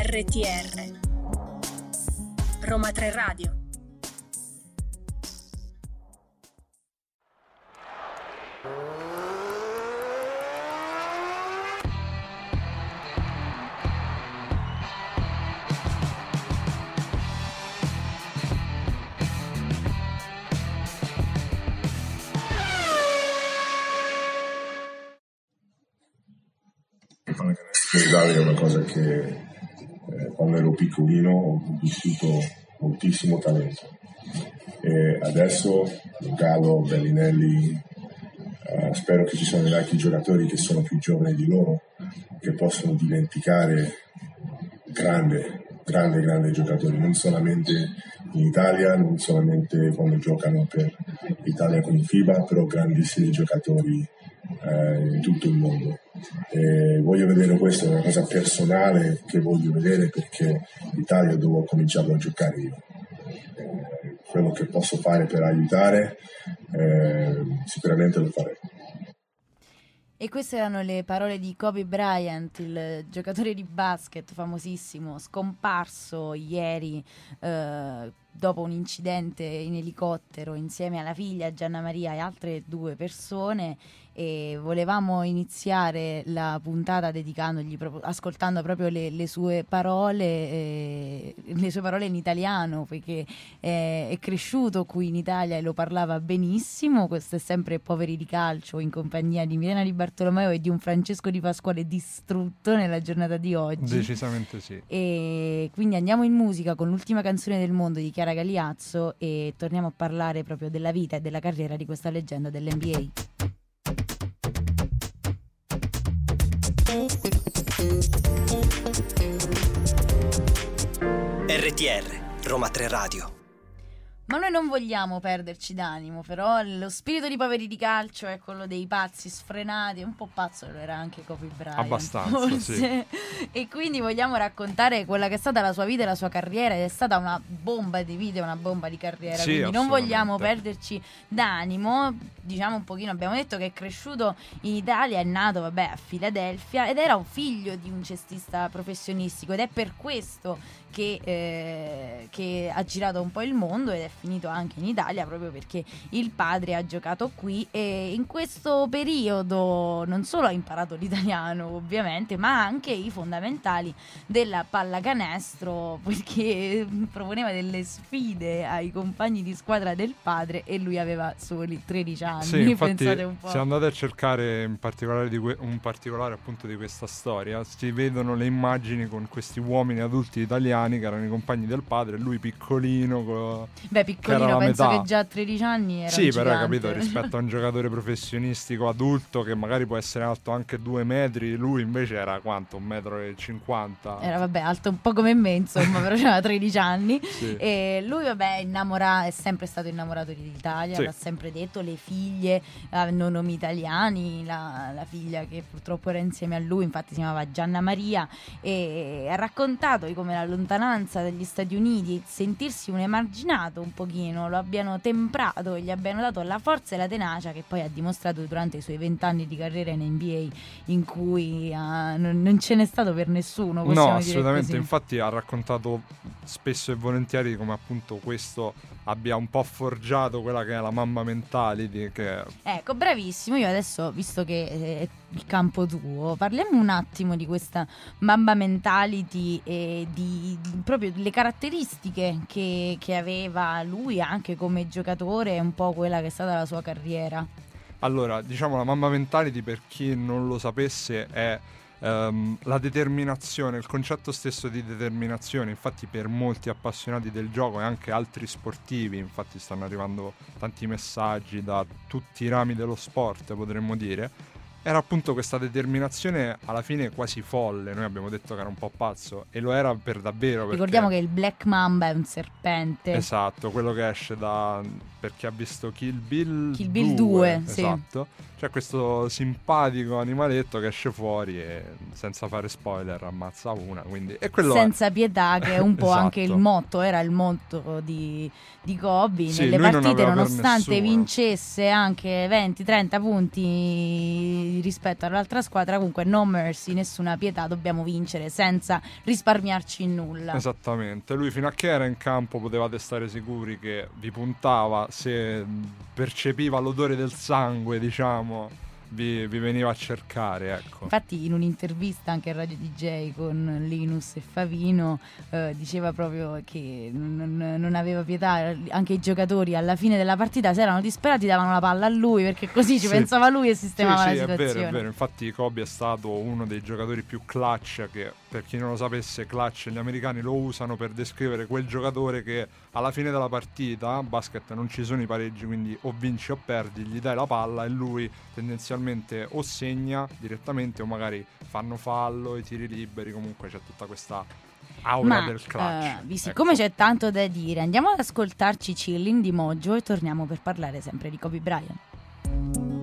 RTR Roma 3 Radio. Italia è una cosa che piccolino ho vissuto moltissimo talento. E adesso Gallo, Bellinelli eh, spero che ci siano anche i giocatori che sono più giovani di loro che possono dimenticare grande grande grande giocatori. Non solamente in Italia non solamente quando giocano per l'Italia con FIBA però grandissimi giocatori eh, in tutto il mondo e voglio vedere questo, è una cosa personale che voglio vedere perché l'Italia dove ho cominciato a giocare io. Eh, quello che posso fare per aiutare eh, sicuramente lo farei. E queste erano le parole di Kobe Bryant, il giocatore di basket famosissimo, scomparso ieri eh, dopo un incidente in elicottero insieme alla figlia Gianna Maria e altre due persone e volevamo iniziare la puntata dedicandogli proprio, ascoltando proprio le, le sue parole eh, le sue parole in italiano perché eh, è cresciuto qui in Italia e lo parlava benissimo. Questo è sempre Poveri di Calcio in compagnia di Milena Di Bartolomeo e di un Francesco Di Pasquale distrutto nella giornata di oggi. Decisamente sì. E quindi andiamo in musica con l'ultima canzone del mondo di Chiara Galiazzo e torniamo a parlare proprio della vita e della carriera di questa leggenda dell'NBA RTR Roma 3 Radio ma noi non vogliamo perderci d'animo, però lo spirito di poveri di calcio è quello dei pazzi sfrenati, un po' pazzo lo era anche Kobe Bryant. Abbastanza, forse. sì. E quindi vogliamo raccontare quella che è stata la sua vita e la sua carriera ed è stata una bomba di vita, una bomba di carriera, Sì, quindi non vogliamo perderci d'animo. Diciamo un pochino, abbiamo detto che è cresciuto in Italia, è nato, vabbè, a Filadelfia ed era un figlio di un cestista professionistico ed è per questo che, eh, che ha girato un po' il mondo ed è finito anche in Italia proprio perché il padre ha giocato qui e in questo periodo non solo ha imparato l'italiano ovviamente ma anche i fondamentali della pallacanestro perché proponeva delle sfide ai compagni di squadra del padre e lui aveva soli 13 anni Sì, infatti pensate un po' se andate a cercare in particolare que- un particolare appunto di questa storia, si vedono le immagini con questi uomini adulti italiani che erano i compagni del padre, lui piccolino. co- beh piccolino penso metà. che già a 13 anni era Sì, però hai gigante. capito, rispetto a un giocatore professionistico adulto che magari può essere alto anche due metri, lui invece era quanto? Un metro e cinquanta? Era vabbè, alto un po' come me, insomma, però aveva 13 anni. Sì. E lui, vabbè, innamora- è sempre stato innamorato dell'Italia, Sì. l'ha sempre detto. Le figlie hanno nomi italiani. La, la figlia che purtroppo era insieme a lui, infatti, si chiamava Gianna Maria. E ha raccontato di come la lontananza dagli Stati Uniti, sentirsi un emarginato un pochino, lo abbiano temprato e gli abbiano dato la forza e la tenacia che poi ha dimostrato durante i suoi vent'anni di carriera in NBA, in cui ah, non, ce n'è stato per nessuno. No, assolutamente. Infatti ha raccontato spesso e volentieri come appunto questo abbia un po' forgiato quella che è la mamma mentality che Ecco, bravissimo. Io adesso, visto che è il campo tuo, parliamo un attimo di questa Mamba mentality e di, di proprio le caratteristiche che, che aveva lui anche come giocatore e un po' quella che è stata la sua carriera. Allora, diciamo la mamma mentality per chi non lo sapesse è ehm, la determinazione, il concetto stesso di determinazione, infatti per molti appassionati del gioco e anche altri sportivi, infatti stanno arrivando tanti messaggi da tutti i rami dello sport, potremmo dire, era appunto questa determinazione alla fine quasi folle, noi abbiamo detto che era un po' pazzo e lo era per davvero. perché- Ricordiamo che il Black Mamba è un serpente. Esatto, quello che esce da. per chi ha visto Kill Bill Kill Bill 2, sì. Esatto. C'è questo simpatico animaletto che esce fuori e senza fare spoiler ammazza una. Quindi... E quello è- Senza pietà, che è un po' Esatto. anche il motto, era il motto di, di Kobe. Sì, Nelle non partite, per nonostante vincesse anche 20-30 punti rispetto all'altra squadra, comunque no mercy, nessuna pietà, dobbiamo vincere senza risparmiarci nulla. Esattamente, lui fino a che era in campo potevate stare sicuri che vi puntava, se percepiva l'odore del sangue, diciamo, vi, vi, veniva a cercare. Ecco. Infatti, in un'intervista anche a Radio DJ con Linus e Favino, eh, diceva proprio che non, non, aveva pietà. Anche i giocatori alla fine della partita, se erano disperati, davano la palla a lui perché così ci sì. pensava lui e sistemava sì, la sì, situazione. È vero, è vero. Infatti, Kobe è stato uno dei giocatori più clutch che per chi non lo sapesse, clutch gli americani lo usano per descrivere quel giocatore che alla fine della partita, basket non ci sono i pareggi, quindi o vinci o perdi, gli dai la palla e lui tendenzialmente o segna direttamente o magari fanno fallo, i tiri liberi, comunque c'è tutta questa aura Ma, del clutch. Uh, siccome ecco. c'è tanto da dire, andiamo ad ascoltarci Chilling di Mojo e torniamo per parlare sempre di Kobe Bryant.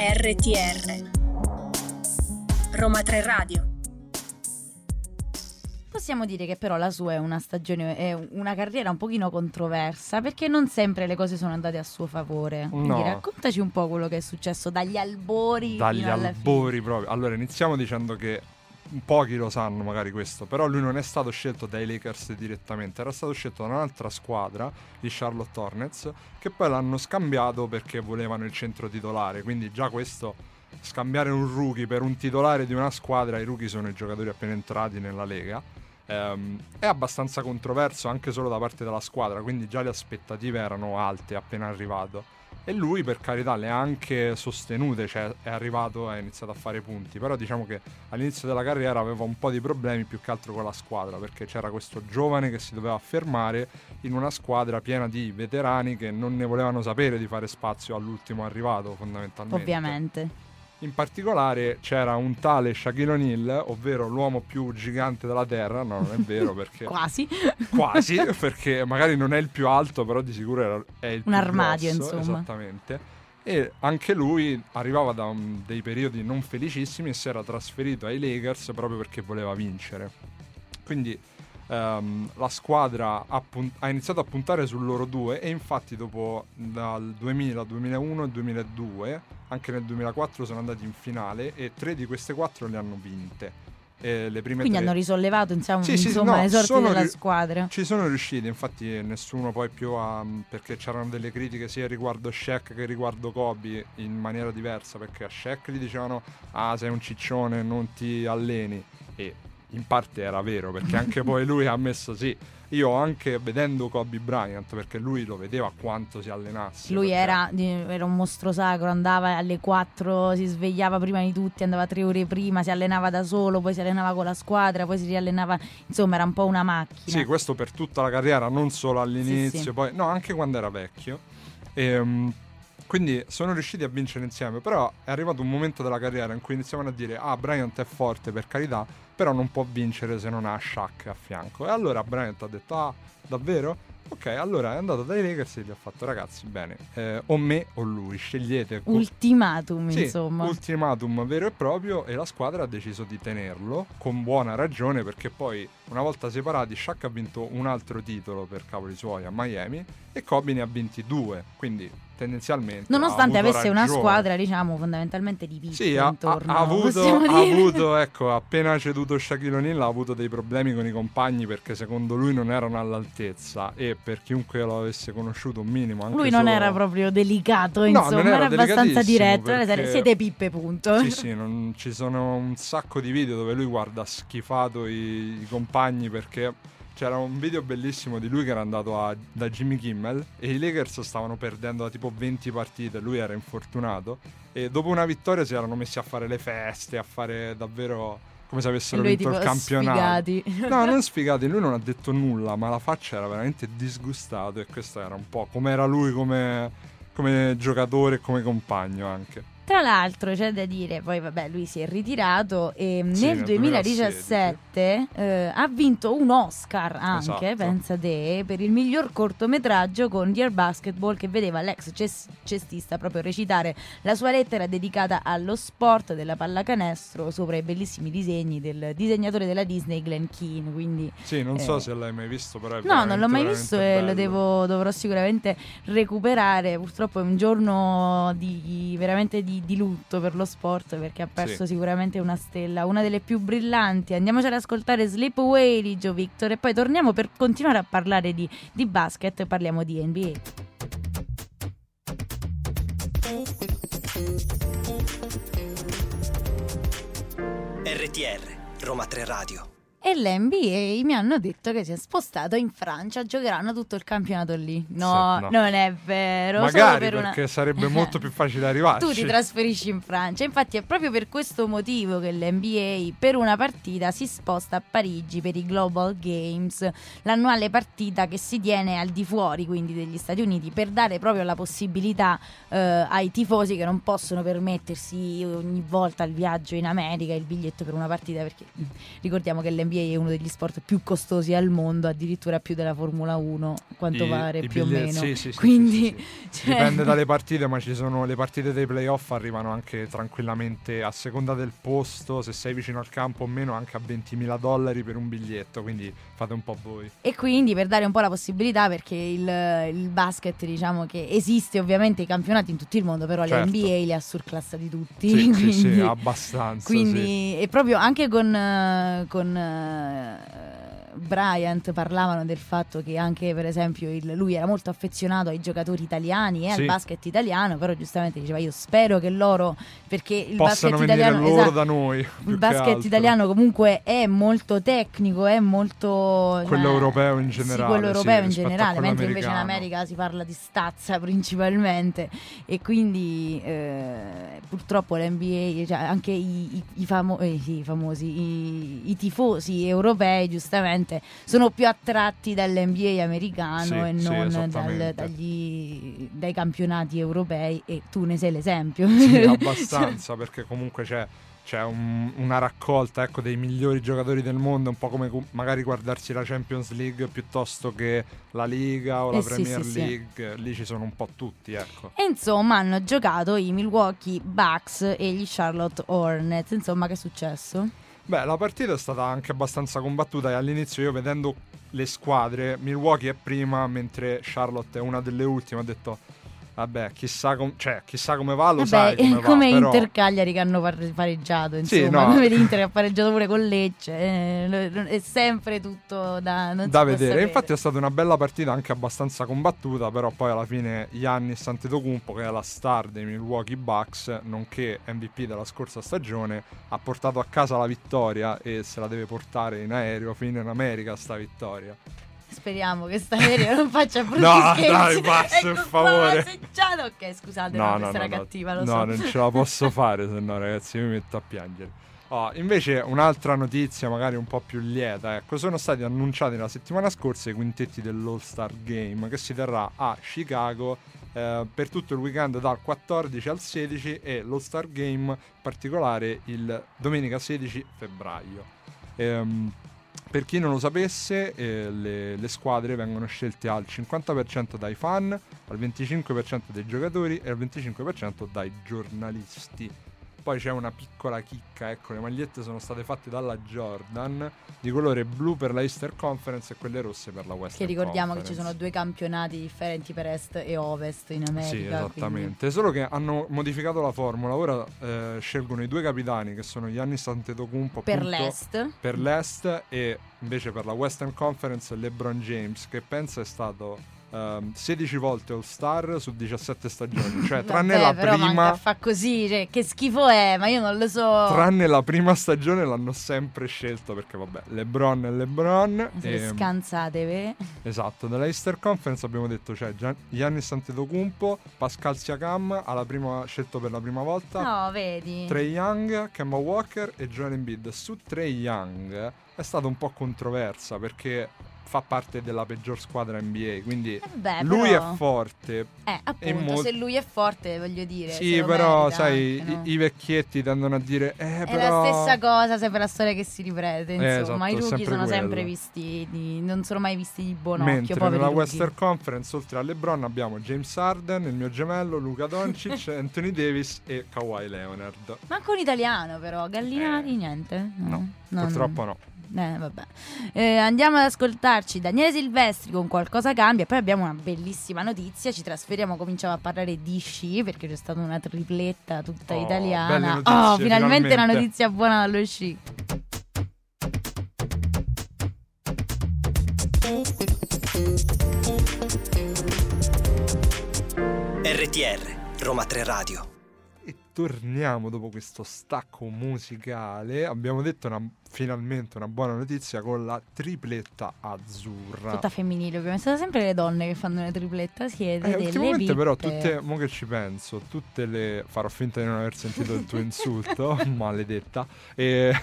RTR Roma 3 Radio Possiamo dire che però la sua è una stagione, è una carriera un pochino controversa perché non sempre le cose sono andate a suo favore. Quindi no. raccontaci un po' quello che è successo dagli albori. Dagli albori fine. proprio. Allora iniziamo dicendo che pochi lo sanno magari questo, però lui non è stato scelto dai Lakers direttamente, era stato scelto da un'altra squadra, i Charlotte Hornets, che poi l'hanno scambiato perché volevano il centro titolare, quindi già questo scambiare un rookie per un titolare di una squadra, i rookie sono i giocatori appena entrati nella Lega, ehm, è abbastanza controverso anche solo da parte della squadra, quindi già le aspettative erano alte appena arrivato. E lui, per carità, le ha anche sostenute, cioè è arrivato e ha iniziato a fare punti. Però diciamo che all'inizio della carriera aveva un po' di problemi più che altro con la squadra, perché c'era questo giovane che si doveva affermare in una squadra piena di veterani che non ne volevano sapere di fare spazio all'ultimo arrivato, fondamentalmente. Ovviamente. In particolare c'era un tale Shaquille O'Neal, ovvero l'uomo più gigante della Terra. No, non è vero perché. quasi. quasi, perché magari non è il più alto, però di sicuro era, è il un più armadio, grosso, insomma. Esattamente. E anche lui arrivava da un, dei periodi non felicissimi e si era trasferito ai Lakers proprio perché voleva vincere. Quindi Um, la squadra ha, punt- ha, iniziato a puntare su loro due e infatti dopo dal 2000, 2001 e 2002 anche nel 2004 sono andati in finale e tre di queste quattro le hanno vinte. E le prime Quindi tre... hanno risollevato insomma, sì, sì, insomma no, le sorti della ri- squadra. Ci sono riusciti, infatti nessuno poi più ha... perché c'erano delle critiche sia riguardo Shaq che riguardo Kobe in maniera diversa, perché a Shaq gli dicevano ah sei un ciccione, non ti alleni e in parte era vero perché anche poi lui ha ammesso sì. Io anche vedendo Kobe Bryant perché lui lo vedeva quanto si allenasse lui era, era, un mostro sacro andava alle 4 si svegliava prima di tutti andava tre ore prima si allenava da solo poi si allenava con la squadra poi si riallenava insomma era un po' una macchina. Sì questo per tutta la carriera non solo all'inizio sì, sì. poi no anche quando era vecchio. E, um, quindi sono riusciti a vincere insieme però è arrivato un momento della carriera in cui iniziavano a dire ah Bryant è forte per carità però non può vincere se non ha Shaq a fianco. E allora Bryant ha detto, ah, davvero? Ok, allora è andato dai Lakers e gli ha fatto ragazzi, bene, eh, o me o lui, scegliete. Ultimatum, sì, insomma. Ultimatum vero e proprio e la squadra ha deciso di tenerlo con buona ragione perché poi una volta separati Shaq ha vinto un altro titolo per cavoli suoi a Miami e Kobe ne ha vinti due, quindi tendenzialmente. Nonostante avesse ragione. una squadra, diciamo, fondamentalmente divisa. Sì, ha, intorno, ha, avuto, ha avuto, ecco, appena ceduto Shaquille O'Neal ha avuto dei problemi con i compagni perché secondo lui non erano all'altezza e per chiunque lo avesse conosciuto un minimo anche Lui non solo... era proprio delicato, insomma, no, era, era abbastanza diretto, perché... siete pippe, punto. Sì, sì, non... ci sono un sacco di video dove lui guarda schifato i, i compagni perché c'era un video bellissimo di lui che era andato a, da Jimmy Kimmel e i Lakers stavano perdendo da tipo 20 partite, lui era infortunato e dopo una vittoria si erano messi a fare le feste, a fare davvero come se avessero lui, vinto tipo, il campionato. Sfigati. No, non sfigati, lui non ha detto nulla, ma la faccia era veramente disgustato e questo era un po' come era lui come, come giocatore e come compagno anche. Tra l'altro c'è da dire, poi vabbè lui si è ritirato e Sì, nel nel 2017 eh, ha vinto un Oscar anche, Esatto. pensa te, per il miglior cortometraggio con Dear Basketball che vedeva l'ex ces- cestista proprio recitare la sua lettera dedicata allo sport della pallacanestro sopra i bellissimi disegni del disegnatore della Disney Glenn Keane, quindi Sì, non so Eh. se l'hai mai visto, però No, non l'ho mai visto e veramente lo bello. devo, dovrò sicuramente recuperare. Purtroppo è un giorno di, veramente di, di lutto per lo sport perché ha perso Sì. sicuramente una stella, una delle più brillanti. Andiamoci ad ascoltare Sleepaway di Joe Victor e poi torniamo per continuare a parlare di, di basket. Parliamo di NBA. RTR, Roma 3 Radio. E l'NBA mi hanno detto che si è spostato in Francia, giocheranno tutto il campionato lì. No, Sì, no. non è vero. Magari per una- perché sarebbe molto più facile arrivarci. tu ti trasferisci in Francia. Infatti è proprio per questo motivo che l'NBA per una partita si sposta a Parigi per i Global Games, l'annuale partita che si tiene al di fuori quindi degli Stati Uniti per dare proprio la possibilità eh, ai tifosi che non possono permettersi ogni volta il viaggio in America, il biglietto per una partita perché ricordiamo che l'NBA è uno degli sport più costosi al mondo, addirittura più della Formula 1, a quanto I- pare i più o biglietti- meno. sì, sì, sì, quindi sì, sì, sì. cioè- Dipende dalle partite, ma ci sono le partite dei playoff arrivano anche tranquillamente a seconda del posto, se sei vicino al campo o meno, anche a 20.000 dollari per un biglietto, quindi fate un po' voi. E quindi per dare un po' la possibilità, perché il, il basket diciamo che esiste ovviamente i campionati in tutto il mondo, però Certo. l'NBA li ha surclassati tutti. Sì, sì, quindi, sì, abbastanza. quindi sì. e proprio anche con, con eh, Bryant parlavano del fatto che anche per esempio il- lui era molto affezionato ai giocatori italiani e Sì. al basket italiano, però giustamente diceva io spero che loro, perché il Possano basket italiano... loro esatto, da noi. il basket italiano comunque è molto tecnico, è molto... Quello eh, europeo in Sì, generale, quello sì, europeo in rispetto a generale, quello mentre invece in. America si parla di stazza principalmente e quindi eh, purtroppo l'NBA, cioè anche i, i- i famo- eh, sì, i famosi, i tifosi europei giustamente sono più attratti dall'NBA americano Sì, e sì, non dal- esattamente. dagli, dai campionati europei e tu ne sei l'esempio. Sì, abbastanza, perché comunque c'è, c'è un- una raccolta ecco, dei migliori giocatori del mondo, un po' come magari guardarsi la Champions League piuttosto che la Liga o la Eh sì, Premier sì, sì. League, lì ci sono un po' tutti, ecco. E insomma hanno giocato i Milwaukee Bucks e gli Charlotte Hornets. Insomma, che è successo? Beh, la partita è stata anche abbastanza combattuta e all'inizio io vedendo le squadre, Milwaukee è prima mentre Charlotte è una delle ultime, ho detto vabbè, chissà, com- cioè, chissà come va, lo sai Vabbè, come, come va, però... Inter Cagliari che hanno par- pareggiato, Sì, insomma, no. come l'Inter che ha pareggiato pure con Lecce. eh, è sempre tutto da, da vedere. Infatti è stata una bella partita anche abbastanza combattuta, però poi alla fine Giannis Antetokounmpo, che è la star dei Milwaukee Bucks, nonché MVP della scorsa stagione, ha portato a casa la vittoria e se la deve portare in aereo fino in America sta vittoria. Speriamo che sta aereo non faccia brutti No, scherzi. dai, basta, per Ecco favore. qua. Ok, scusate, no, questa era cattiva, lo no, so. non ce la posso fare, se no ragazzi mi metto a piangere. Oh, invece un'altra notizia magari un po' più lieta, ecco, sono stati annunciati la settimana scorsa i quintetti dell'All-Star Game che si terrà a Chicago eh, per tutto il weekend dal 14 al 16 e l'All-Star Game in particolare il domenica 16 febbraio. Ehm, per chi non lo sapesse, eh, le, le squadre vengono scelte al 50% dai fan, al 25% dai giocatori e al 25% dai giornalisti. Poi c'è una piccola chicca, ecco, le magliette sono state fatte dalla Jordan di colore blu per la Easter Conference e quelle rosse per la Che Western ricordiamo che ci Conference. sono due campionati differenti per est e ovest in America. Sì, quindi- esattamente. Solo che hanno modificato la formula. Ora eh, scelgono i due capitani che sono Giannis Antetokounmpo Per appunto, l'est. per l'Est e invece per la Western Conference LeBron James che pensa è stato ehm, 16 volte All Star su 17 stagioni, cioè tranne Vabbè, la prima fa così, cioè, che schifo è, ma io non lo so. tranne la prima stagione l'hanno sempre scelto perché vabbè, LeBron e LeBron Siete e, scansatevi. Esatto, dalla Easter Conference abbiamo detto c'è Gian- Giannis Antetokounmpo, Pascal Siakam alla prima, scelto per la prima volta, No, vedi. Trey Young, Kemba Walker e Joel Embiid. Su Trey Young è stata un po' controversa perché fa parte della peggior squadra NBA, quindi Eh beh, lui però- è forte. Eh, appunto, molto- se lui è forte, voglio dire. Sì, se però merita sai, no? i, i vecchietti tendono a dire eh, È però la stessa cosa sempre la storia che si ripete. Eh, Insomma, esatto, i rookie sempre sono sempre quello. visti, di- non sono mai visti di buon occhio. Mentre poveri nella. Western Conference, oltre a LeBron, abbiamo James Harden, il mio gemello, Luca Doncic, Anthony Davis e Kawhi Leonard. Manco un italiano, però. Gallinari, Eh, niente. No, No, purtroppo no. Eh, vabbè. Eh, andiamo ad ascoltarci Daniele Silvestri con Qualcosa Cambia. Poi abbiamo una bellissima notizia. Ci trasferiamo, cominciamo a parlare di sci perché c'è stata una tripletta tutta Oh, italiana. notizie, oh, finalmente, una finalmente. notizia buona dallo sci. RTR, Roma 3 Radio. Torniamo dopo questo stacco musicale. Abbiamo detto una- finalmente una buona notizia con la tripletta azzurra. Tutta femminile, ovviamente. Sono sempre le donne che fanno le tripletta. Siete Eh, delle ultimamente però tutte, mo che ci penso, tutte le... farò finta di non aver sentito il tuo insulto, maledetta. E...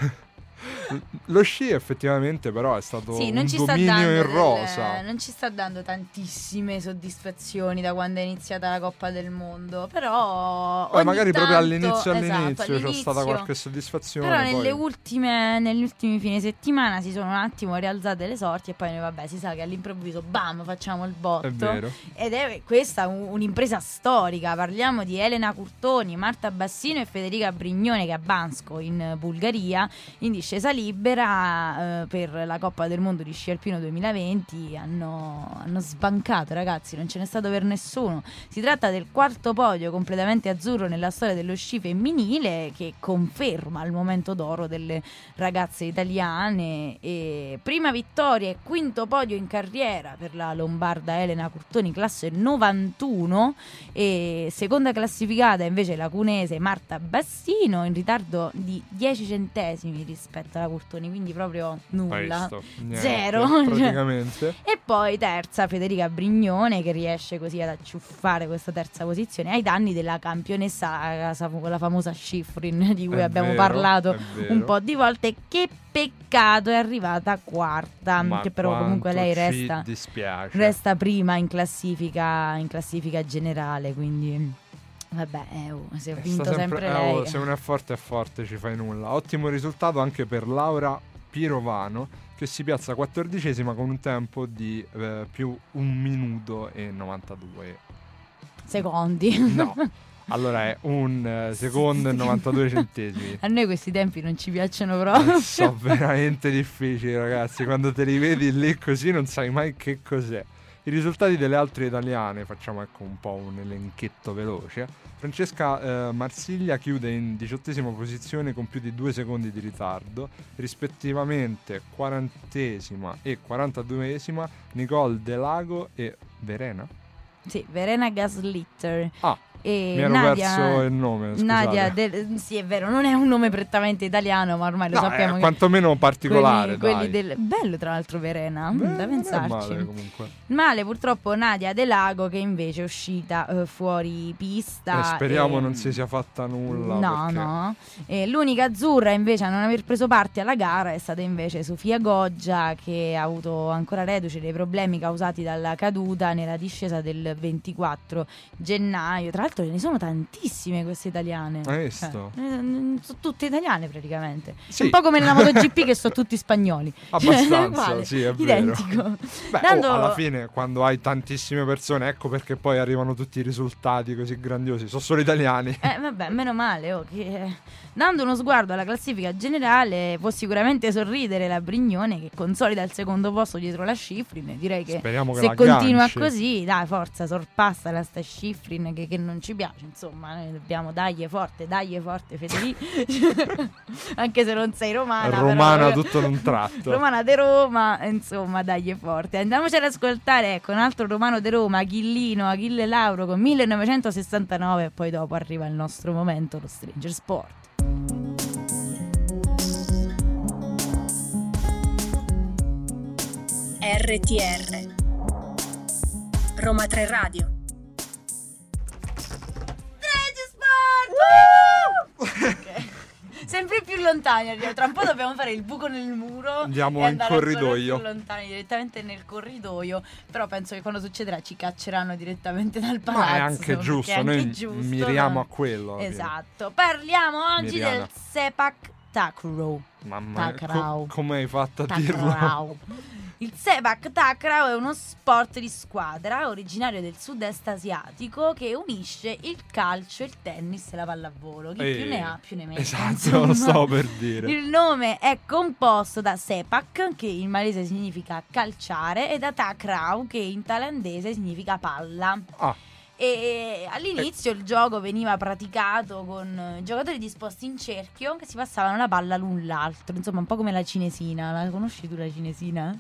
Lo sci effettivamente però è stato Sì, un non ci, sta dominio dando in del- rosa. non ci sta dando tantissime soddisfazioni da quando è iniziata la Coppa del Mondo, però Poi magari proprio tanto- all'inizio esatto, all'inizio c'è stata all'inizio. qualche soddisfazione. Però nelle ultime, negli ultimi fine settimana si sono un attimo rialzate le sorti e poi noi, vabbè si sa che all'improvviso bam facciamo il botto È vero. ed è questa un- un'impresa storica parliamo di Elena Curtoni, Marta Bassino e Federica Brignone che a Bansko in Bulgaria in discesa libera eh, per la Coppa del Mondo di sci alpino 2020 hanno, hanno sbancato ragazzi non ce n'è stato per nessuno. Si tratta del quarto podio completamente azzurro nella storia dello sci femminile che conferma il momento d'oro delle ragazze italiane. E prima vittoria e quinto podio in carriera per la lombarda Elena Curtoni classe 91 e seconda classificata invece la cunese Marta Bassino in ritardo di 10 centesimi rispetto alla Curtoni quindi proprio nulla? Niente, Zero. Praticamente. e poi terza Federica Brignone che riesce così ad acciuffare questa terza posizione ai danni della campionessa eh, la famosa Schifrin di cui È abbiamo vero, parlato un po' di volte. Che peccato è arrivata quarta, Ma che però comunque lei resta, resta prima in classifica, in classifica generale, quindi vabbè, eh, oh, se ha Eh, vinto sta sempre, eh, lei. oh, se uno è forte è forte, ci fai nulla. Ottimo risultato anche per Laura Pirovano che si piazza quattordicesima con un tempo di eh, più 1 minuto e 92. Secondi. No, allora è un eh, secondo e 92 centesimi. A noi questi tempi non ci piacciono Eh, proprio. Sono veramente difficili, ragazzi. Quando te li vedi lì così non sai mai che cos'è. I risultati delle altre italiane, facciamo ecco un po' un elenchetto veloce. Francesca eh, Marsiglia chiude in diciottesima posizione con più di due secondi di ritardo, rispettivamente quarantesima e 42esima Nicole Delago e Verena. Sì, Verena Gaslitter. Ah, e mi ero Nadia, perso il nome. Scusate. Nadia del- sì, è vero, non è un nome prettamente italiano, ma ormai lo No, sappiamo è che quantomeno particolare. quelli, quelli del bello tra l'altro Verena, Beh, da pensarci. male, comunque. Male purtroppo Nadia Delago che invece è uscita eh, fuori pista. Eh, speriamo e- non si sia fatta nulla. No, perché- no. E l'unica azzurra invece a non aver preso parte alla gara è stata invece Sofia Goggia che ha avuto ancora reduce dei problemi causati dalla caduta nella discesa del 24 gennaio. Tra l'altro ne sono tantissime queste italiane. Hai visto? Eh, eh, sono tutte italiane praticamente. Sì. Un po' come nella MotoGP che sono tutti spagnoli. Abbastanza, Uguale, sì, è vero. Identico. Beh, oh, Dando- alla fine, quando hai tantissime persone, ecco perché poi arrivano tutti i risultati così grandiosi. Sono solo italiani. Eh, vabbè, meno male. oh, che- Dando uno sguardo alla classifica generale, può sicuramente sorridere la Brignone che consolida il secondo posto dietro la Schifrin. Direi che Speriamo che se continua così, dai, forza, sorpassa la sta Schifrin che, che non ci piace. Insomma, noi dobbiamo dargli forte, dagli forte, Federico. Anche se non sei romana. Romana però- tutto d'un tratto. Romana de Roma, insomma, dagli forte. Andiamoci ad ascoltare, ecco, un altro romano de Roma, Achillino, Achille Lauro con 1969 e poi dopo arriva il nostro momento, lo Stranger Sport. RTR Roma 3 Radio sempre più lontani arriviamo. Tra un po' dobbiamo fare il buco nel muro. Andiamo in corridoio. lontani, direttamente nel corridoio. Però penso che quando succederà ci cacceranno direttamente dal palazzo. Ma è anche giusto, è anche noi giusto, miriamo no? a quello. Esatto. Parliamo oggi Miriana. del Sepak Takraw. Mamma mia, come hai fatto a dirlo? Takraw. Il Sepak Takraw è uno sport di squadra originario del sud-est asiatico che unisce il calcio, il tennis e la pallavolo. Chi più Eh, ne ha più ne metta. Esatto, insomma. lo stavo per dire. Il nome è composto da Sepak, che in malese significa calciare, e da Takraw, che in thailandese significa palla. Ah, E all'inizio il gioco veniva praticato con eh, giocatori disposti in cerchio che si passavano la palla l'un l'altro, insomma un po' come la cinesina. La conosci tu la cinesina?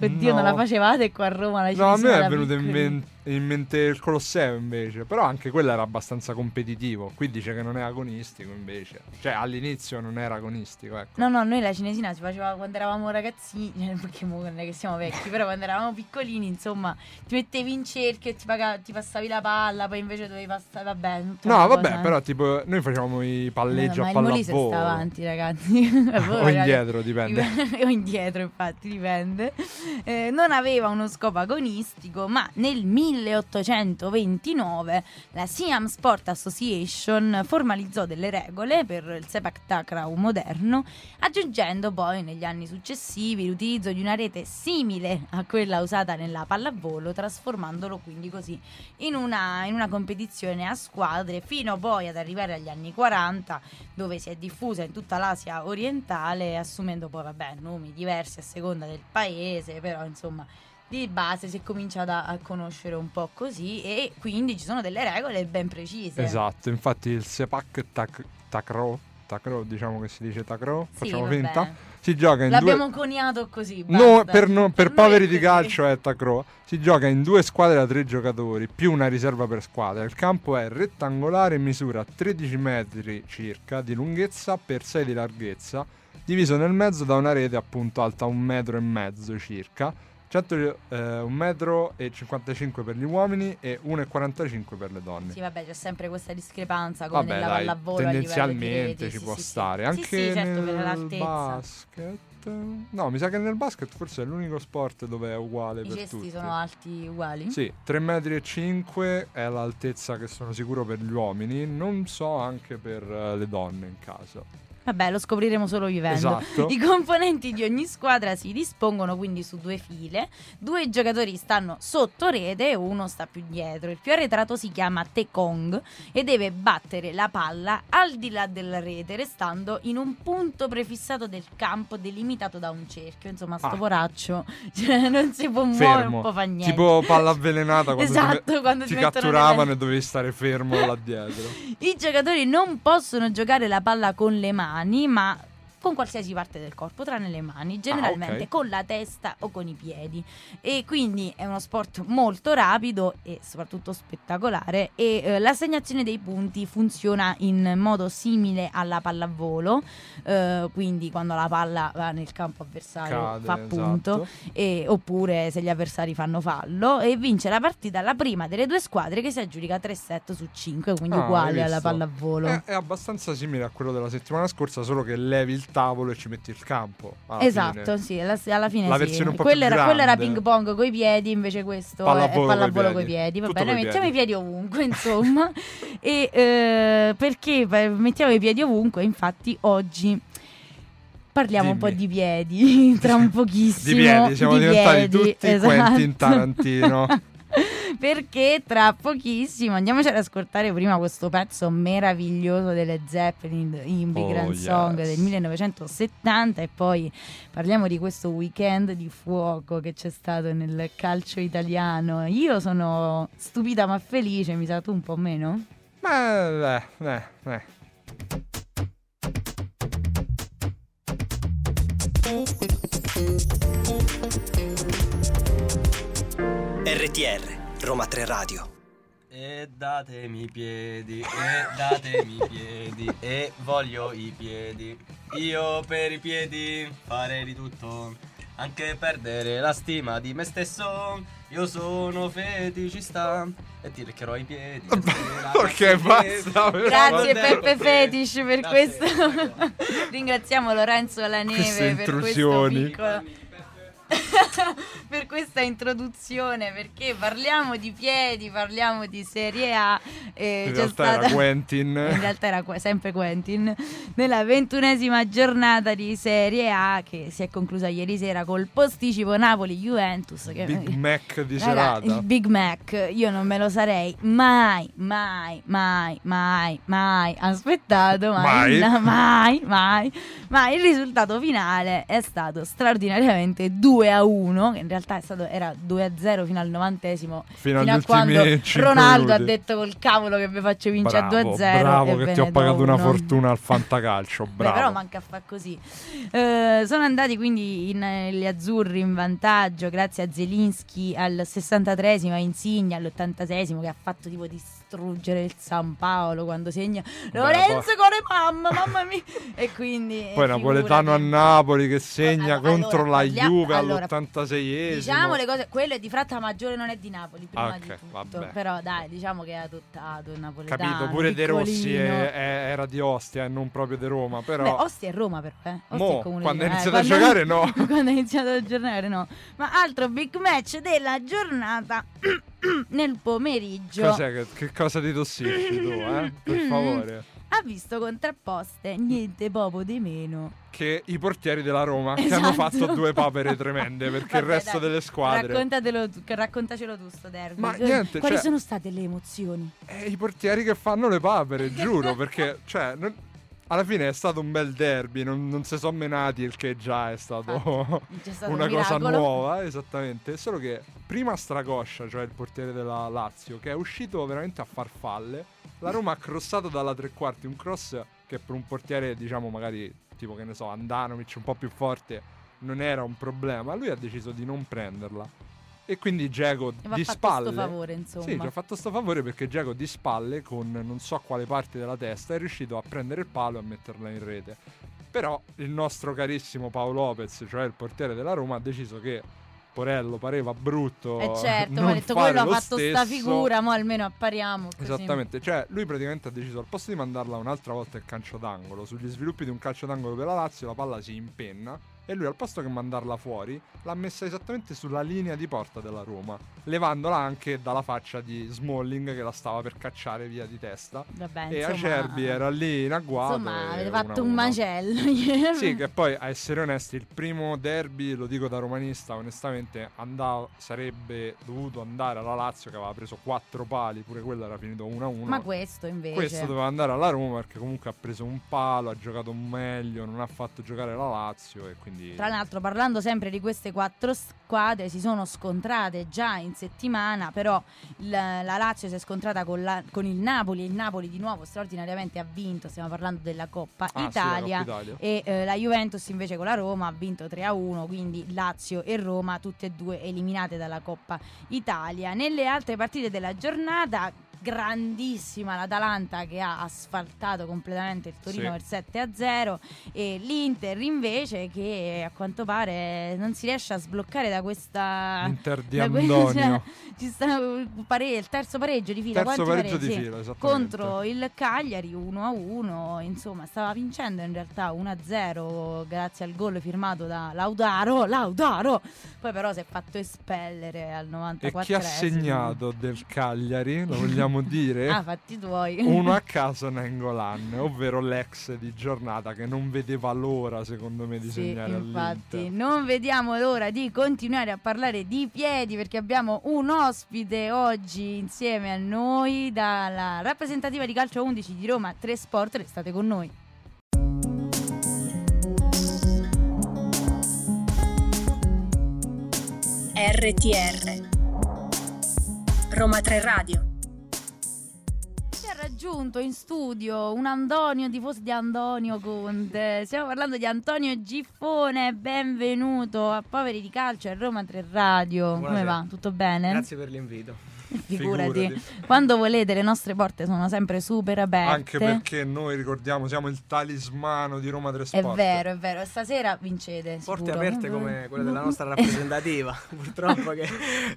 Oddio, non No. la facevate qua a Roma la cinesina? no, a me è da venuto in, piccoli? In mente il Colosseo invece. Però anche quello era abbastanza competitivo. Qui dice che non è agonistico invece. Cioè, all'inizio non era agonistico, ecco. No, no, noi la cinesina si faceva quando eravamo ragazzini, eh, perché non è che siamo vecchi, però quando eravamo piccolini, insomma, ti mettevi in cerchio e ti, paga- ti passavi la palla, poi invece dovevi passare, vabbè. No, vabbè, cosa- però tipo noi facevamo i palleggi No, a ma il pallavolo. sta avanti, ragazzi. O indietro, dipende. o indietro, infatti, dipende. Eh, non aveva uno scopo agonistico, ma nel 1829 la Siam Sport Association formalizzò delle regole per il Sepak Takraw moderno, aggiungendo poi negli anni successivi l'utilizzo di una rete simile a quella usata nella pallavolo, trasformandolo quindi così in una, in una competizione a squadre, fino poi ad arrivare agli anni 40, dove si è diffusa in tutta l'Asia orientale, assumendo poi, vabbè, nomi diversi a seconda del paese, però insomma di base si è cominciato a, conoscere un po' così e quindi ci sono delle regole ben precise. Esatto, infatti il Sepak tak- Takraw, Takraw, diciamo che si dice Takraw, Sì, facciamo vabbè. finta. Si gioca in L'abbiamo due coniato così. No, per, no- per poveri di calcio è Takraw. Si gioca in due squadre da tre giocatori, più una riserva per squadra. Il campo è rettangolare e misura 13 metri circa di lunghezza per 6 di larghezza, diviso nel mezzo da una rete appunto alta un metro e mezzo circa. 100, eh, e 55 per gli uomini e 1,45 per le donne. Sì, vabbè, c'è sempre questa discrepanza come Vabbè, nella dai, pallavolo di tendenzialmente reti, ci sì, può sì, stare. Sì, Anche sì, certo, per nel l'altezza. basket. No, mi sa che nel basket forse è l'unico sport dove è uguale I per cesti tutti. sono alti uguali? Sì, 3 metri e 5 è l'altezza che sono sicuro per gli uomini, non so anche per eh, le donne in caso. Vabbè, lo scopriremo solo vivendo. Esatto. I componenti di ogni squadra si dispongono quindi su due file. Due giocatori stanno sotto rete e uno sta più dietro. Il più arretrato si chiama Tekong e deve battere la palla al di là della rete, restando in un punto prefissato del campo delimitato da un cerchio. Insomma, sto Ah. poraccio cioè, non si può muovere, non Fermo. può fare niente. Tipo palla avvelenata quando ti Esatto, me- quando ti, ti catturavano e dovevi stare fermo là dietro. I giocatori non possono giocare la palla con le mani, ma con qualsiasi parte del corpo, tranne le mani, generalmente ok. con la testa o con i piedi. E quindi è uno sport molto rapido e soprattutto spettacolare. E eh, l'assegnazione dei punti funziona in modo simile alla pallavolo. eh, quindi quando la palla va nel campo avversario Cade, fa punto, esatto. e- oppure se gli avversari fanno fallo. E vince la partita la prima delle due squadre che si aggiudica 3 set su 5, quindi Ah, uguale alla pallavolo. È, è abbastanza simile a quello della settimana scorsa, solo che levi il tavolo e ci metti il campo. alla Esatto, fine. sì, alla, alla fine La sì. versione un po' quello, più era, quello era ping pong coi piedi, invece questo Pallavolo è coi pallavolo coi piedi. piedi. Tutto Vabbè, noi coi mettiamo i piedi. piedi ovunque, insomma. e eh, perché mettiamo i piedi ovunque? Infatti oggi parliamo un po' Dimmi. di piedi tra un pochissimo. Di piedi, siamo di diventati piedi, tutti esatto. Quentin Tarantino. Perché tra pochissimo andiamoci ad ascoltare prima questo pezzo meraviglioso delle Zeppelin, Immigrant Oh, Song yes. del 1970 e poi parliamo di questo weekend di fuoco che c'è stato nel calcio italiano. Io sono stupita ma felice, mi sa tu un po' meno? Ma eh, eh, eh. RTR, Roma 3 Radio. E datemi i piedi, e datemi i piedi, e voglio i piedi. Io per i piedi farei di tutto. anche perdere la stima di me stesso. Io sono feticista e ti leccherò i piedi. Ok, basta. Grazie Peppe. Fetish per Grazie, questo. Ringraziamo Lorenzo La Queste Neve per questo piccolo- per questa introduzione perché parliamo di piedi, parliamo di Serie A e In c'è realtà stata era Quentin. in realtà era sempre Quentin nella ventunesima giornata di Serie A che si è conclusa ieri sera col posticipo Napoli-Juventus che Big Mac di Raga, il serata. Big Mac io non me lo sarei mai, mai, mai, mai, mai aspettato, mai, Mai? mai, mai, ma il risultato finale è stato straordinariamente 2 a 1, che in realtà è stato, era 2 a 0 fino al novantesimo, Fino fino a quando Ronaldo ha detto col cavolo che vi faccio vincere Bravo, a 2 a 0. bravo che ti ho pagato una fortuna al fantacalcio. Beh, Bravo. però manca a far così. Eh, sono andati quindi in, eh, gli azzurri in vantaggio grazie a Zelinski al 63esimo, a Insigne all'86esimo che ha fatto tipo distruggere il San Paolo quando segna Lorenzo con le mamma, mamma mia. E quindi Poi eh, Napoletano a. Napoli che segna Allora, contro allora, la Juve allora, all'86esimo. Diciamo le cose, quello è di Fratta Maggiore, non è di Napoli. Prima Ah, ok, di tutto. vabbè. Però dai, diciamo che è adottato il napoletano. Capito, pure De Rossi è- è- era di Ostia e non proprio di Roma, però... Beh, Ostia è Roma per te. Ostia Mo, quando ha eh, iniziato a quando- giocare, no. quando ha iniziato a giocare no. Ma altro big match della giornata nel pomeriggio. Cos'è che, che cosa ti tossisci tu, eh? Per favore. Ha visto contrapposte niente poco di meno. Che i portieri della Roma che Esatto. hanno fatto due papere tremende perché il Vabbè, resto dai, delle squadre... Raccontatelo tu, che- raccontacelo tu sto derby. Ma Eh, niente, Quali cioè- sono state le emozioni? Eh, I portieri che fanno le papere, giuro, perché, cioè, non- alla fine è stato un bel derby, non, non si sono menati, il che già è stato c'è stato una un cosa nuova, esattamente. Solo che prima Stracoscia, cioè il portiere della Lazio, che è uscito veramente a farfalle, la Roma ha crossato dalla tre quarti, un cross che per un portiere, diciamo, magari tipo che ne so, Andanovic un po' più forte, non era un problema. Lui ha deciso di non prenderla. E quindi Geco E va di fatto spalle. sto favore, insomma. Sì, ci ha fatto sto favore perché Giacomo di spalle, con non so quale parte della testa, è riuscito a prendere il palo e a metterla in rete. Però il nostro carissimo Paolo Lopez, cioè il portiere della Roma, ha deciso che Porello pareva brutto. E certo, non ma ha detto quello ha fatto sta stesso. figura, mo almeno appariamo. Così. Esattamente, cioè lui praticamente ha deciso al posto di mandarla un'altra volta il calcio d'angolo, sugli sviluppi di un calcio d'angolo per la Lazio la palla si impenna e lui al posto che mandarla fuori l'ha messa esattamente sulla linea di porta della Roma, levandola anche dalla faccia di Smalling che la stava per cacciare via di testa. Vabbè, e insomma, Acerbi era lì in agguato. Insomma, avete fatto un macello. Sì, che poi a essere onesti, il primo derby, lo dico da romanista, onestamente andava- sarebbe dovuto andare alla Lazio che aveva preso quattro pali, pure quello era finito 1-1. Ma questo invece. Questo doveva andare alla Roma perché comunque ha preso un palo, ha giocato meglio, non ha fatto giocare la Lazio e quindi... Tra l'altro, parlando sempre di queste quattro squadre, si sono scontrate già in settimana, però la, la Lazio si è scontrata con, la- con il Napoli il Napoli di nuovo straordinariamente ha vinto, stiamo parlando della Coppa Ah, sì, la Italia. Coppa Italia. E eh, la Juventus invece con la Roma ha vinto 3-1, quindi Lazio e Roma tutte e due eliminate dalla Coppa Italia. Nelle altre partite della giornata, grandissima l'Atalanta che ha asfaltato completamente il Torino Sì. per 7-0 e l'Inter invece che a quanto pare non si riesce a sbloccare da questa... Inter di da ci sta il, pare- il terzo pareggio di fila, Terzo pareggio di fila, contro il Cagliari 1-1, insomma stava vincendo in realtà 1-0 grazie al gol firmato da Lautaro, Lautaro, poi però si è fatto espellere al E 94 chi ha segnato del Cagliari, lo vogliamo dire? Ah, fatti tuoi. Uno a caso Nengolan, ovvero l'ex di giornata che non vedeva l'ora, secondo me, di Sì, segnare infatti, all'Inter. non vediamo l'ora di continuare a parlare di piedi perché abbiamo un ospite oggi insieme a noi dalla rappresentativa di calcio 11 di Roma 3 Sport. Restate con noi. RTR Roma 3 Radio Raggiunto in studio un Antonio, tifoso di Antonio Conte. Stiamo parlando di Antonio Giffone. Benvenuto a Poveri di Calcio e Roma 3 Radio. Come Buonasera. va? Tutto bene? Grazie per l'invito. Figurati. Figurati. Quando volete, le nostre porte sono sempre super aperte. Anche perché noi ricordiamo, siamo il talismano di Roma 3 È Sport. vero, è vero. Stasera vincete. Porte sicuro. aperte come quelle della nostra rappresentativa, purtroppo che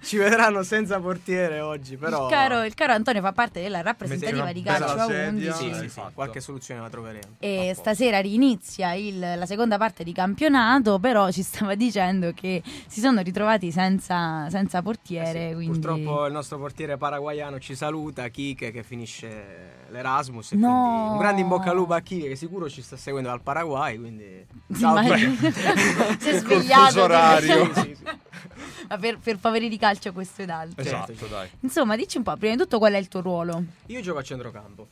ci vedranno senza portiere oggi, però Il caro, il caro Antonio fa parte della rappresentativa di calcio a sedia. 11. sì, sì, sì, esatto. qualche soluzione la troveremo. E stasera rinizia il- la seconda parte di campionato, però ci stava dicendo che si sono ritrovati senza, senza portiere. Eh sì, quindi... Purtroppo il nostro portiere paraguayano ci saluta, Kike che finisce l'Erasmus. No. un grande in bocca al lupo a Kike che sicuro ci sta seguendo dal Paraguay. Quindi ciao, si è Il svegliato. orario. Sì, sì, per, per poveri di calcio questo ed altro. Esatto, Certo. dai. Insomma, dici un po', prima di tutto qual è il tuo ruolo? Io gioco a centrocampo.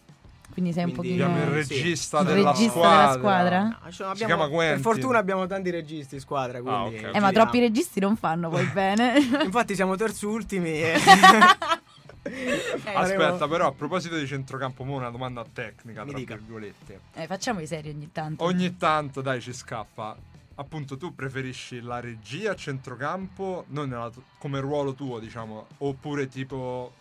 Quindi sei un Quindi- pochino... Abbiamo il Sì. regista Il della regista squadra. della squadra? No, Si abbiamo- chiama Quentin. per fortuna abbiamo tanti registi in squadra. Quindi Ah, ok. Eh, ma troppi registi non fanno poi bene. Infatti siamo terzultimi. E... Aspetta, però a proposito di centrocampo, mo una domanda tecnica, Mi tra dica. virgolette. Eh, facciamo i seri ogni tanto. Ogni tanto, dai, ci scappa. Appunto, tu preferisci la regia a centrocampo, non nella come ruolo tuo, diciamo, oppure tipo,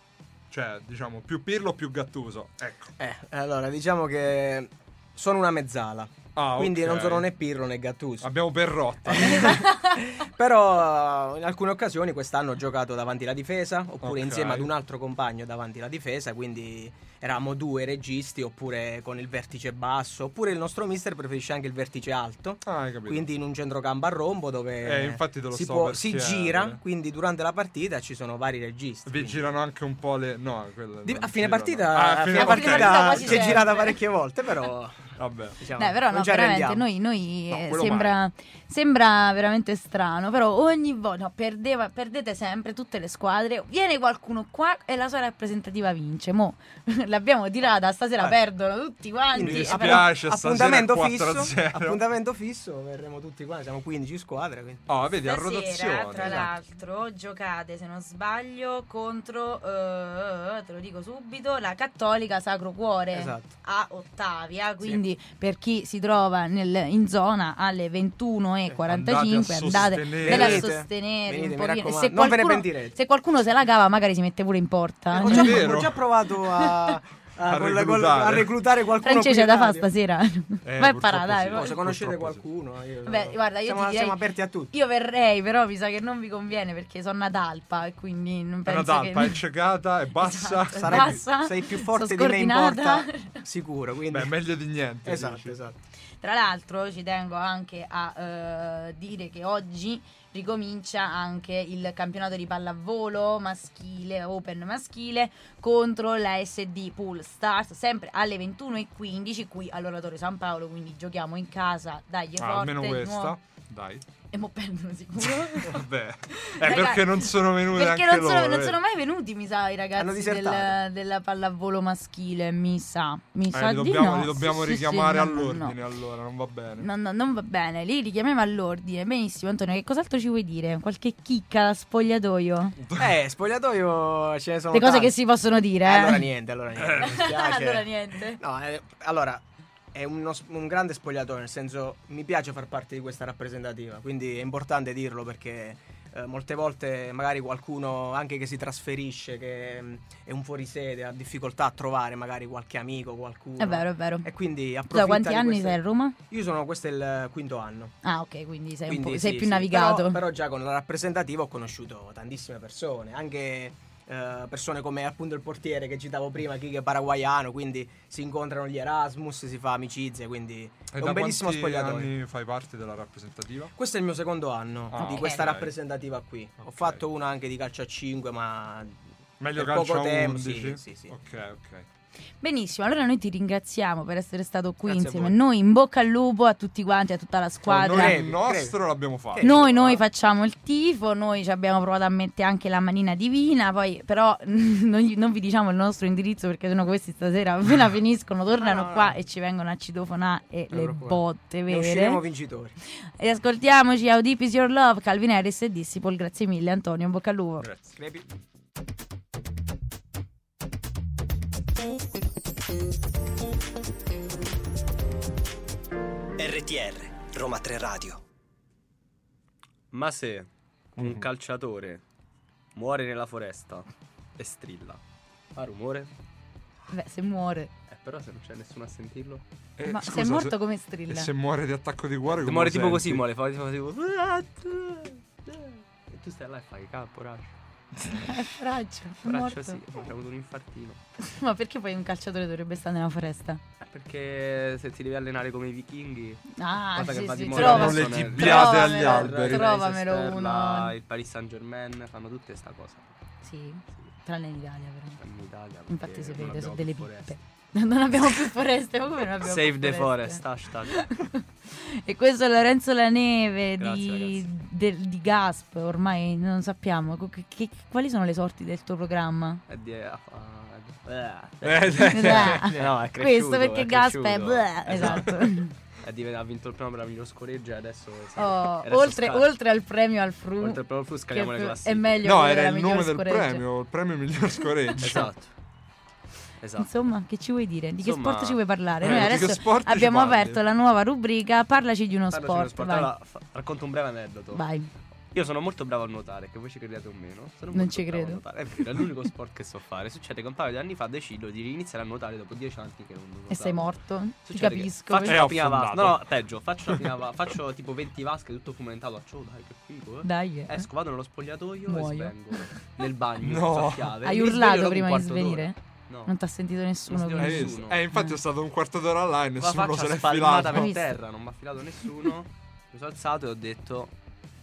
cioè, diciamo, più Pirlo più Gattuso? Ecco. Eh, allora, diciamo che sono una mezzala. Ah, quindi ok. non sono né Pirlo né Gattuso. Abbiamo Perrotta. Però in alcune occasioni quest'anno ho giocato davanti la difesa, oppure Ok. insieme ad un altro compagno davanti la difesa, quindi eravamo due registi, oppure con il vertice basso, oppure il nostro mister preferisce anche il vertice alto. Ah, hai capito. Quindi in un centrocampo a rombo dove Eh, infatti te lo si, può- si gira, quindi durante la partita ci sono vari registi. Vi quindi- girano anche un po' le... No, Di- a fine girano. partita, Ah, a fine partita quasi si è girata parecchie volte, però Vabbè. diciamo, Dai, però non no, ci veramente noi, noi, No, eh, sembra, sembra veramente strano, però ogni volta no, perdeva- perdete sempre tutte le squadre, viene qualcuno qua e la sua rappresentativa vince. Mo l'abbiamo tirata, stasera Eh. perdono tutti quanti. Mi eh, dispiace. però- stasera appuntamento 4-0. fisso, appuntamento fisso, verremo tutti qua, siamo 15 squadre, quindi Oh, vedi, a Stasera, rotazione. tra esatto. l'altro, giocate, se non sbaglio, contro, eh, te lo dico subito, la Cattolica Sacro Cuore Esatto. a Ottavia. Quindi per chi si trova nel- in zona alle 21.45 Andate a andate, sostenere. andate a Venite, sostenere venite, un mi pochino. E raccomando, se non ve ne qualcuno, se qualcuno se la cava, magari si mette pure in porta. ho, già, ho già provato a, a, A col- reclutare. a reclutare qualcuno Francesca, qui da in fa radio. stasera. Eh, Vai a parare, dai. sì. Oh, se conoscete qualcuno, io- Vabbè, guarda, io siamo, ti direi- siamo aperti a tutti. Io verrei, però mi sa che non vi conviene perché sono una talpa e quindi non È penso una talpa, che... è ciecata, è bassa. Esatto. Sarai- bassa, sei più forte di me in porta, sicuro. Quindi... Beh, meglio di niente. esatto, dici. esatto. Tra l'altro ci tengo anche a eh, dire che oggi ricomincia anche il campionato di pallavolo maschile, open maschile, contro la SD Pool Stars, sempre alle 21.15 qui all'Oratorio San Paolo, quindi giochiamo in casa, dagli Ah, forte, almeno questa. nuovo- Dai. E mo perdono sicuro. Vabbè. Eh, Raga- perché non sono venuti Perché anche non sono, loro, non eh. sono mai venuti, mi sa, i ragazzi del, della pallavolo maschile, mi sa. Mi Eh, sa li di dobbiamo, no. li dobbiamo Sì, sì, sì, richiamare no, no, all'ordine no. allora, non va bene. No, no, non va bene, li richiamiamo all'ordine. Benissimo, Antonio, che cos'altro ci vuoi dire? Qualche chicca da spogliatoio? Eh, spogliatoio ce ne sono Le cose tante. che si possono dire, Eh, eh? allora niente, allora niente. allora niente. No, eh, allora è uno un grande spogliatoio, nel senso mi piace far parte di questa rappresentativa, quindi è importante dirlo perché eh, molte volte magari qualcuno anche che si trasferisce, che mm, è un fuorisede, ha difficoltà a trovare magari qualche amico, qualcuno. È vero, è vero. E quindi Da approfitta quanti di anni queste- sei a Roma? Io sono, questo è il quinto anno. Ah, ok, quindi sei, Quindi sei sì, più sì. navigato. Però, però già con la rappresentativa ho conosciuto tantissime persone, anche eh, persone come appunto il portiere che citavo prima, Kike è paraguayano, quindi si incontrano gli Erasmus, si fa amicizia, quindi E è un bellissimo spogliatoio. anni fai parte della rappresentativa? Questo è il mio secondo anno Ah, di ok. questa rappresentativa qui. Ho Ok. fatto una anche di calcio a 5, ma Meglio calcio poco a tempo, 11? sì, sì, sì. Ok, ok. Benissimo, allora noi ti ringraziamo per essere stato qui Grazie a insieme. voi. Noi in bocca al lupo a tutti quanti, a tutta la squadra. Noi Crepi, il nostro l'abbiamo fatto. Noi, noi facciamo il tifo, noi ci abbiamo provato a mettere anche la manina divina, poi però non, gli- non vi diciamo il nostro indirizzo perché sennò questi stasera appena finiscono tornano No, no, qua e ci vengono a citofonare e Non le preoccupare. botte usciremo vere. vincitori. E ascoltiamoci How Deep Is Your Love, Calvin Harris e Dissipol, grazie mille Antonio, in bocca al lupo. Grazie. RTR, Roma 3 Radio. Ma se un Mhm. calciatore muore nella foresta e strilla. Fa rumore, Beh, se muore. eh, però se non c'è nessuno a sentirlo. Eh, Ma scusa, se è morto se- come E strilla? se muore di attacco di cuore, come muore tipo così, senti? muore, fa tipo... tipo e tu stai là e fai capo, raggio. È fraccio, morto. sì, ho avuto un infartino. Ma perché poi un calciatore dovrebbe stare nella foresta? Eh, Perché se ti devi allenare come i vichinghi, Ah, Guarda che sì, di moda trova- adesso le gibbiate agli trovamelo, alberi. Trovamelo Leicester, uno. il Paris Saint Germain fanno tutte sta cosa. Sì, Sì, tranne in Italia però. in Italia. Infatti si non vede, sono delle foreste. pippe. Non abbiamo più foreste, ma come non abbiamo Save più the foreste? forest, hashtag. E questo è Lorenzo Laneve Grazie, di, del- di Gasp, ormai non sappiamo che- che- quali sono le sorti del tuo programma. È di- ah, Eh, eh. Beh, No, è questo perché è Gasp è bleh, esatto. È ha vinto il premio per la miglior scoreggia e adesso, Oh, adesso oltre, scal- oltre al premio al Fru, oltre al premio Flu che scaliamo le è classifiche. meglio No, era il nome del scoreggia. premio, il premio miglior scoreggia. Esatto. Esatto. Insomma, che ci vuoi dire? Di che Insomma, sport ci vuoi parlare? eh, Noi che adesso sport abbiamo aperto la nuova rubrica Parlaci di uno Parlaci sport. Vai. Allora, fa- racconto un breve aneddoto. Vai. Io sono molto bravo a nuotare, che voi ci crediate o meno. Sono Non molto ci credo. È vero, è l'unico sport che so fare. Succede che un paio di anni fa decido di iniziare a nuotare dopo dieci anni che non nuotavo. E sei morto? Ti Succede che capisco. Faccio la prima vasca. No, no, peggio. Faccio, la prima va- faccio tipo 20 vasche, tutto fomentato. Accio, dai, che figo, eh. Dai. eh. Esco, vado nello spogliatoio Muoio. e svengo nel bagno. No. chiave. Hai urlato prima di quarto d'ora. No. Non ti ha sentito nessuno. Non Nessuno. visto? Eh, infatti è stato un quarto d'ora là e nessuno se l'è filato. Per terra, non mi ha filato nessuno. Mi sono alzato e ho detto,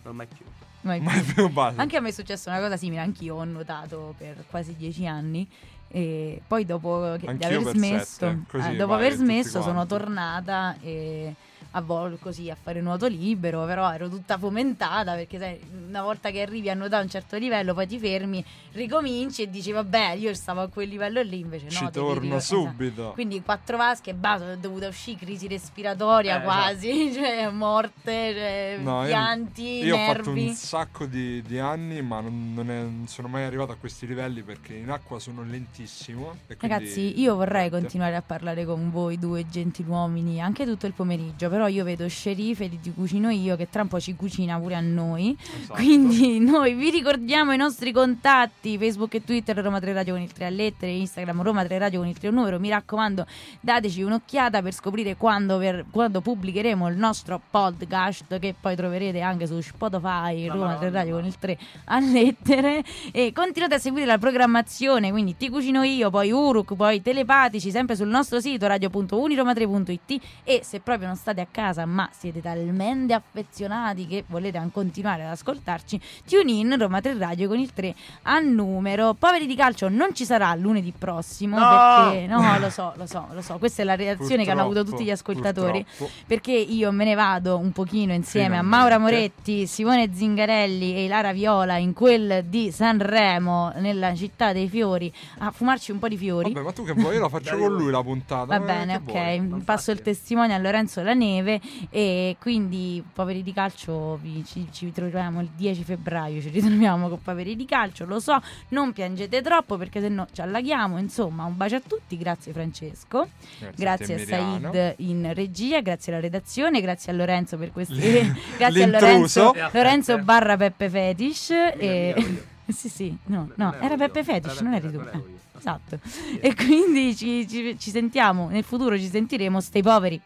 non mai più. Mai Mai più. più base. Anche a me è successa una cosa simile, anch'io ho nuotato per quasi dieci anni e poi dopo che- di Anch'io aver smesso, sette, così eh, dopo vai aver smesso sono tornata e a volte così a fare nuoto libero, però ero tutta fomentata perché sai, una volta che arrivi a nuotare a un certo livello poi ti fermi, ricominci e dici vabbè io stavo a quel livello lì invece no. Ci torno rico- subito. esatto. Quindi quattro vasche e basta, sono dovuta uscire, crisi respiratoria Eh, quasi, cioè morte, cioè, No, io- pianti, Io ho fatto nervi. un sacco di, di anni, ma non, non è- non sono mai arrivato a questi livelli perché in acqua sono lentissimo. Ragazzi, io vorrei continuare a parlare con voi due gentiluomini anche tutto il pomeriggio, però io vedo Scerife di Ti Cucino Io che tra un po' ci cucina pure a noi. Esatto. Quindi noi vi ricordiamo i nostri contatti, Facebook e Twitter Roma 3 Radio con il 3 a lettere, Instagram Roma 3 Radio con il 3 a numero. Mi raccomando, dateci un'occhiata per scoprire quando, per- quando pubblicheremo il nostro podcast che poi troverete anche su Spotify La Roma 3 Madonna. Radio con il 3 a lettere e continuate a seguire la programmazione, quindi Ti Cucino Io, poi Uruk, poi Telepatici, sempre sul nostro sito radio.uniroma3.it e se proprio non state a casa ma siete talmente affezionati che volete continuare ad ascoltarci, tune in Roma 3 Radio con il 3 a numero. Poveri di calcio non ci sarà lunedì prossimo No! perché no, lo so, lo so, lo so, questa è la reazione che hanno avuto Purtroppo, tutti gli ascoltatori purtroppo. perché io me ne vado un pochino insieme a Finalmente. Maura Moretti, Simone Zingarelli e Lara Viola in quel di Sanremo nella città dei fiori a fumarci un po' di fiori. Vabbè, ma tu che vuoi? Io la faccio Dai, con lui la puntata. Va eh, bene, ok. Passo il testimone a Lorenzo Laneve e quindi Poveri di Calcio vi- ci, ci ritroviamo il 10 febbraio, ci ritroviamo con Poveri di Calcio, lo so, non piangete troppo perché sennò ci allaghiamo, insomma un bacio a tutti, grazie Francesco, grazie a, te, Emiliano. Said in regia, grazie alla redazione, grazie a Lorenzo per questi... grazie a. Lorenzo, a Lorenzo barra Peppe Fetish. E... Sì sì, no, no, era. Peppe Fetish, non eri tu. Eh. Esatto. E quindi ci, ci- ci sentiamo, nel futuro ci sentiremo, stay poveri.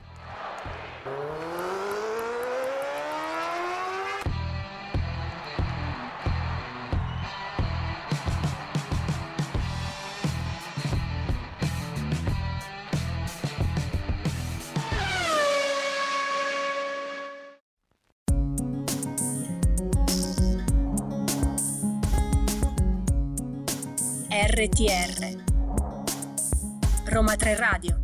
RTR Roma 3 Radio